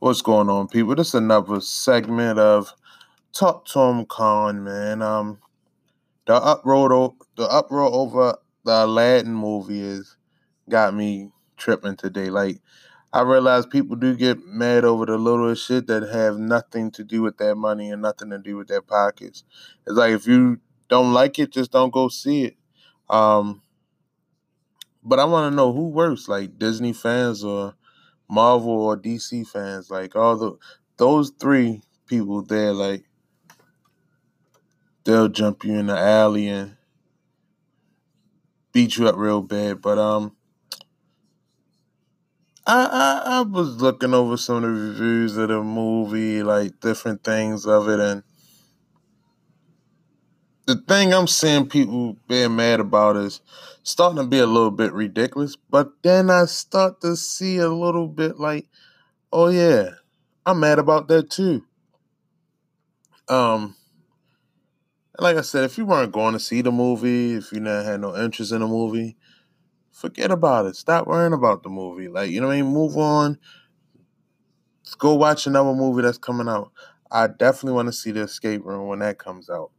What's going on, people? This is another segment of Talk to 'em Con, man. Um, the uproar, the uproar over the Aladdin movie is got me tripping today. Like, I realize people do get mad over the littlest shit that have nothing to do with their money and nothing to do with their pockets. It's like if you don't like it, just don't go see it. Um, but I want to know who worse, like Disney fans or Marvel or DC fans. Like all the those three people there, like they'll jump you in the alley and beat you up real bad. But um, I, I I was looking over some of the reviews of the movie, like different things of it, and the thing I'm seeing people being mad about is starting to be a little bit ridiculous. But then I start to see a little bit like, oh yeah, I'm mad about that too. Um, like I said, if you weren't going to see the movie, if you not had no interest in the movie, forget about it. Stop worrying about the movie. Like you know what I mean. Move on. Let's go watch another movie that's coming out. I definitely want to see the Escape Room when that comes out.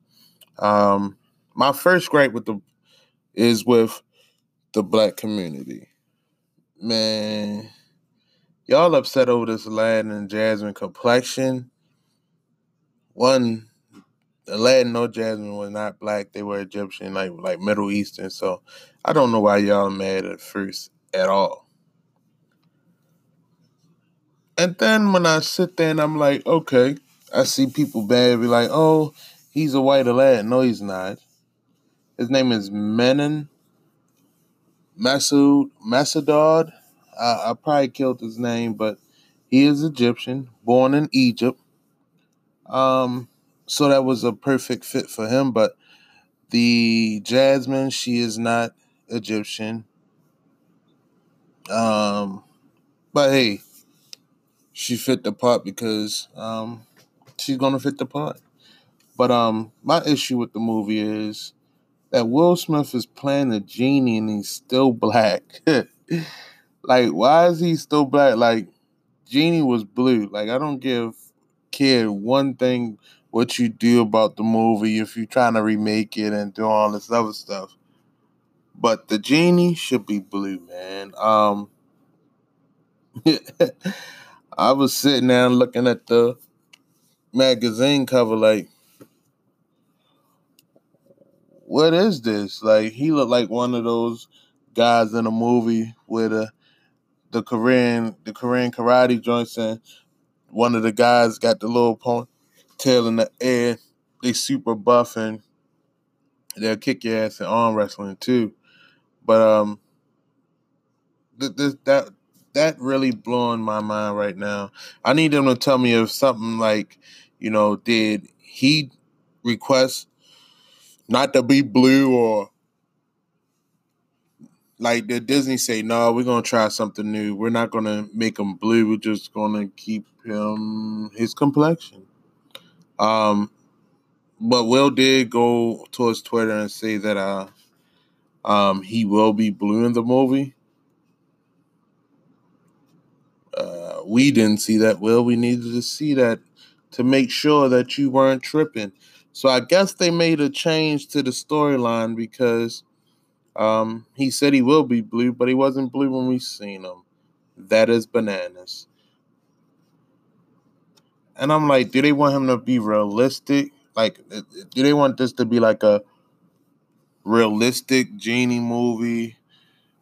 Um, my first gripe with the is with the black community. Man, y'all upset over this Aladdin and Jasmine complexion. One, Aladdin or Jasmine was not black; they were Egyptian, like like Middle Eastern. So I don't know why y'all mad at first at all. And then when I sit there and I'm like, okay, I see people bad be like, oh, He's a white lad. No, he's not. His name is Menon Masood Masadad. I, I probably killed his name, but he is Egyptian, born in Egypt. Um, so that was a perfect fit for him. But the Jasmine, she is not Egyptian. Um, but hey, she fit the part because um, she's gonna fit the part. But um, my issue with the movie is that Will Smith is playing a genie and he's still black. like, why is he still black? Like, Genie was blue. Like, I don't give kid one thing what you do about the movie if you're trying to remake it and do all this other stuff. But the genie should be blue, man. Um, I was sitting there looking at the magazine cover, like, what is this? Like he looked like one of those guys in a movie with the the Korean the Korean karate joints and one of the guys got the little ponytail in the air. They super buff and they'll kick your ass in arm wrestling too. But um, th- th- that that really blowing my mind right now. I need them to tell me if something like, you know, did he request not to be blue or like the Disney say, no, we're gonna try something new. We're not gonna make him blue. We're just gonna keep him his complexion. Um, but Will did go towards Twitter and say that uh, um, he will be blue in the movie. Uh, we didn't see that. Will we needed to see that to make sure that you weren't tripping. So I guess they made a change to the storyline because um, he said he will be blue, but he wasn't blue when we seen him. That is bananas. And I'm like, do they want him to be realistic? Like, uh, do they want this to be like a realistic genie movie?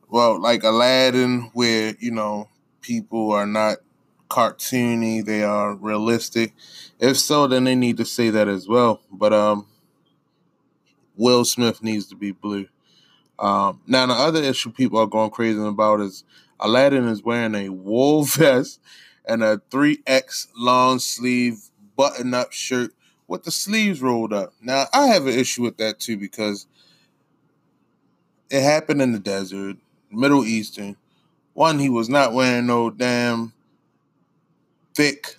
Well, like Aladdin, where you know people are not cartoony, they are realistic. If so, then they need to say that as well. But um, Will Smith needs to be blue. Um, now the other issue people are going crazy about is Aladdin is wearing a wool vest and a 3X long sleeve button up shirt with the sleeves rolled up. Now I have an issue with that too because it happened in the desert, Middle Eastern. One, he was not wearing no damn thick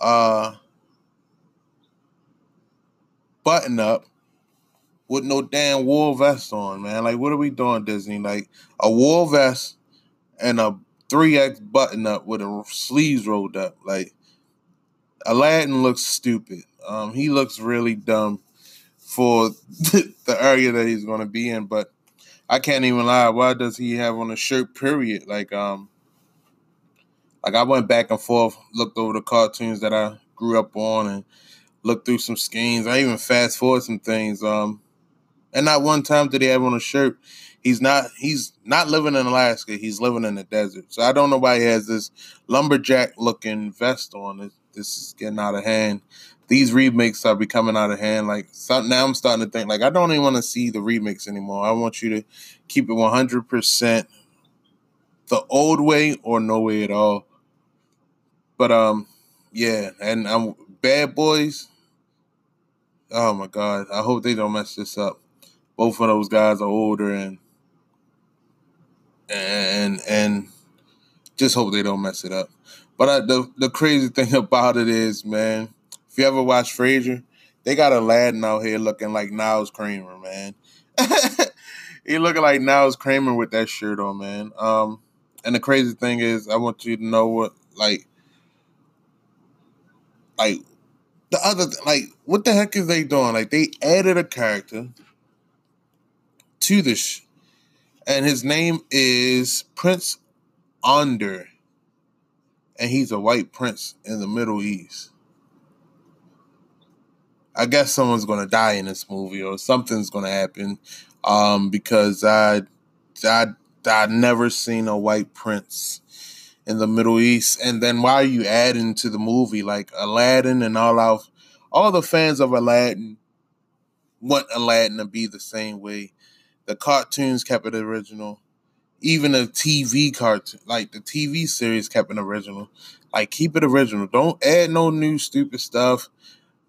uh button up with no damn wool vest on, man. Like, what are we doing, Disney? Like a wool vest and a three X button up with a sleeves rolled up. Like Aladdin looks stupid. Um, he looks really dumb for the area that he's going to be in. But I can't even lie. Why does he have on a shirt? Period. Like um, like I went back and forth, looked over the cartoons that I grew up on, and looked through some schemes. I even fast forward some things. Um, and not one time did he have on a shirt. He's not. He's not living in Alaska. He's living in the desert. So I don't know why he has this lumberjack looking vest on. This is getting out of hand. These remakes are becoming out of hand. Like now, I'm starting to think like I don't even want to see the remix anymore. I want you to keep it 100 percent the old way or no way at all. But um, yeah, and I'm Bad Boys. Oh my god, I hope they don't mess this up. Both of those guys are older and and and just hope they don't mess it up. But I, the the crazy thing about it is, man, if you ever watch Frasier, they got Aladdin out here looking like Niles Kramer, man. he looking like Niles Kramer with that shirt on, man. Um, and the crazy thing is, I want you to know what like like the other like what the heck is they doing? Like they added a character to this, and his name is Prince Onder, and he's a white prince in the Middle East. I guess someone's gonna die in this movie or something's gonna happen, um, because I, I, I never seen a white prince in the Middle East. And then why are you adding to the movie like Aladdin and all our all the fans of Aladdin want Aladdin to be the same way. The cartoons kept it original. Even the TV cartoon, like the TV series, kept it original. Like keep it original. Don't add no new stupid stuff,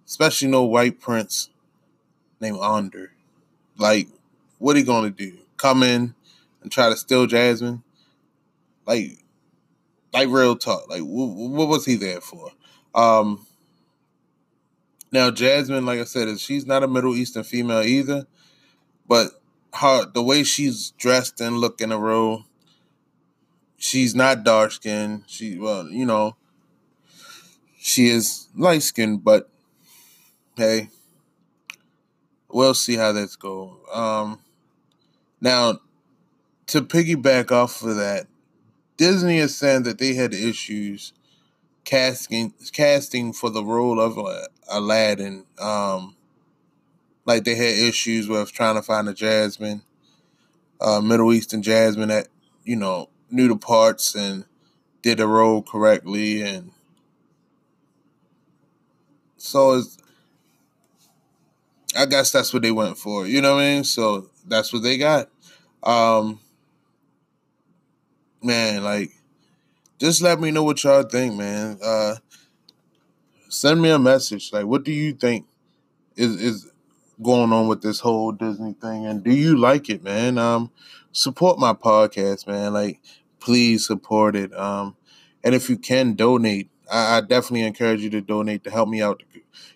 especially no white prince named Onder. Like, what are you gonna do? Come in and try to steal Jasmine? Like, like real talk. Like, what was he there for? Um, now Jasmine, like I said, she's not a Middle Eastern female either, but her the way she's dressed and look in a row, she's not dark skinned. She well, you know, she is light skinned, but hey, we'll see how that's go. Um, now to piggyback off of that, Disney is saying that they had issues casting casting for the role of uh, Aladdin. Um, like they had issues with trying to find a Jasmine, uh, Middle Eastern Jasmine that you know knew the parts and did the role correctly, and so it's. I guess that's what they went for. You know what I mean? So that's what they got. Um, man, like, just let me know what y'all think, man. Uh, send me a message. Like, what do you think is is going on with this whole Disney thing, and do you like it, man? Um, support my podcast, man. Like, please support it. Um, and if you can donate, I, I definitely encourage you to donate to help me out. To,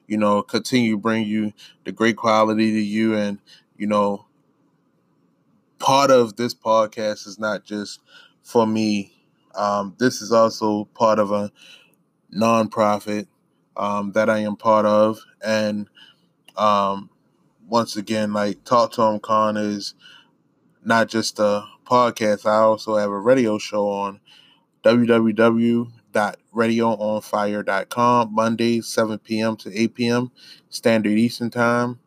you know, continue bring you the great quality to you, and you know, part of this podcast is not just for me. Um, this is also part of a nonprofit um, that I am part of, and um, once again, like Talk to 'em Con is not just a podcast. I also have a radio show on www.radioonfire.com Monday, 7 p.m. to 8 p.m. Standard Eastern Time.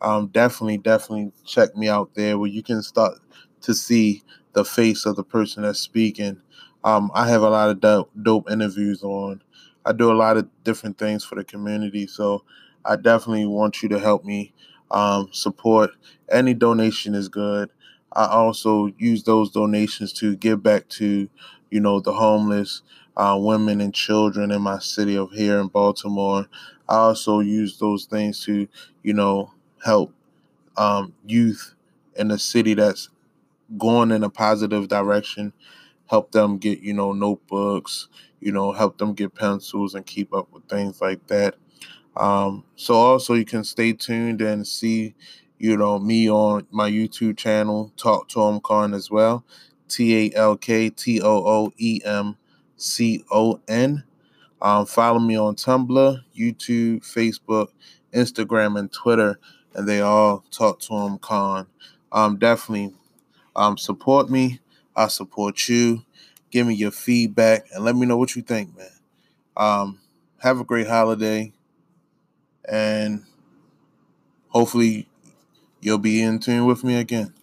Um, definitely, definitely check me out there where you can start to see the face of the person that's speaking. Um, I have a lot of dope, dope interviews on. I do a lot of different things for the community, so I definitely want you to help me um, support. Any donation is good. I also use those donations to give back to, you know, the homeless, uh, women and children in my city of here in Baltimore. I also use those things to, you know, help um, youth in a city that's going in a positive direction, help them get, you know, notebooks, you know, help them get pencils and keep up with things like that. Um, so also you can stay tuned and see, you know, me on my YouTube channel, Talk to 'em Con as well. T A L K T O O E M C O N. Um, follow me on Tumblr, YouTube, Facebook, Instagram, and Twitter, and they all talk to him con. Um, definitely um, support me. I support you. Give me your feedback and let me know what you think, man. Um, have a great holiday, and hopefully you'll be in tune with me again.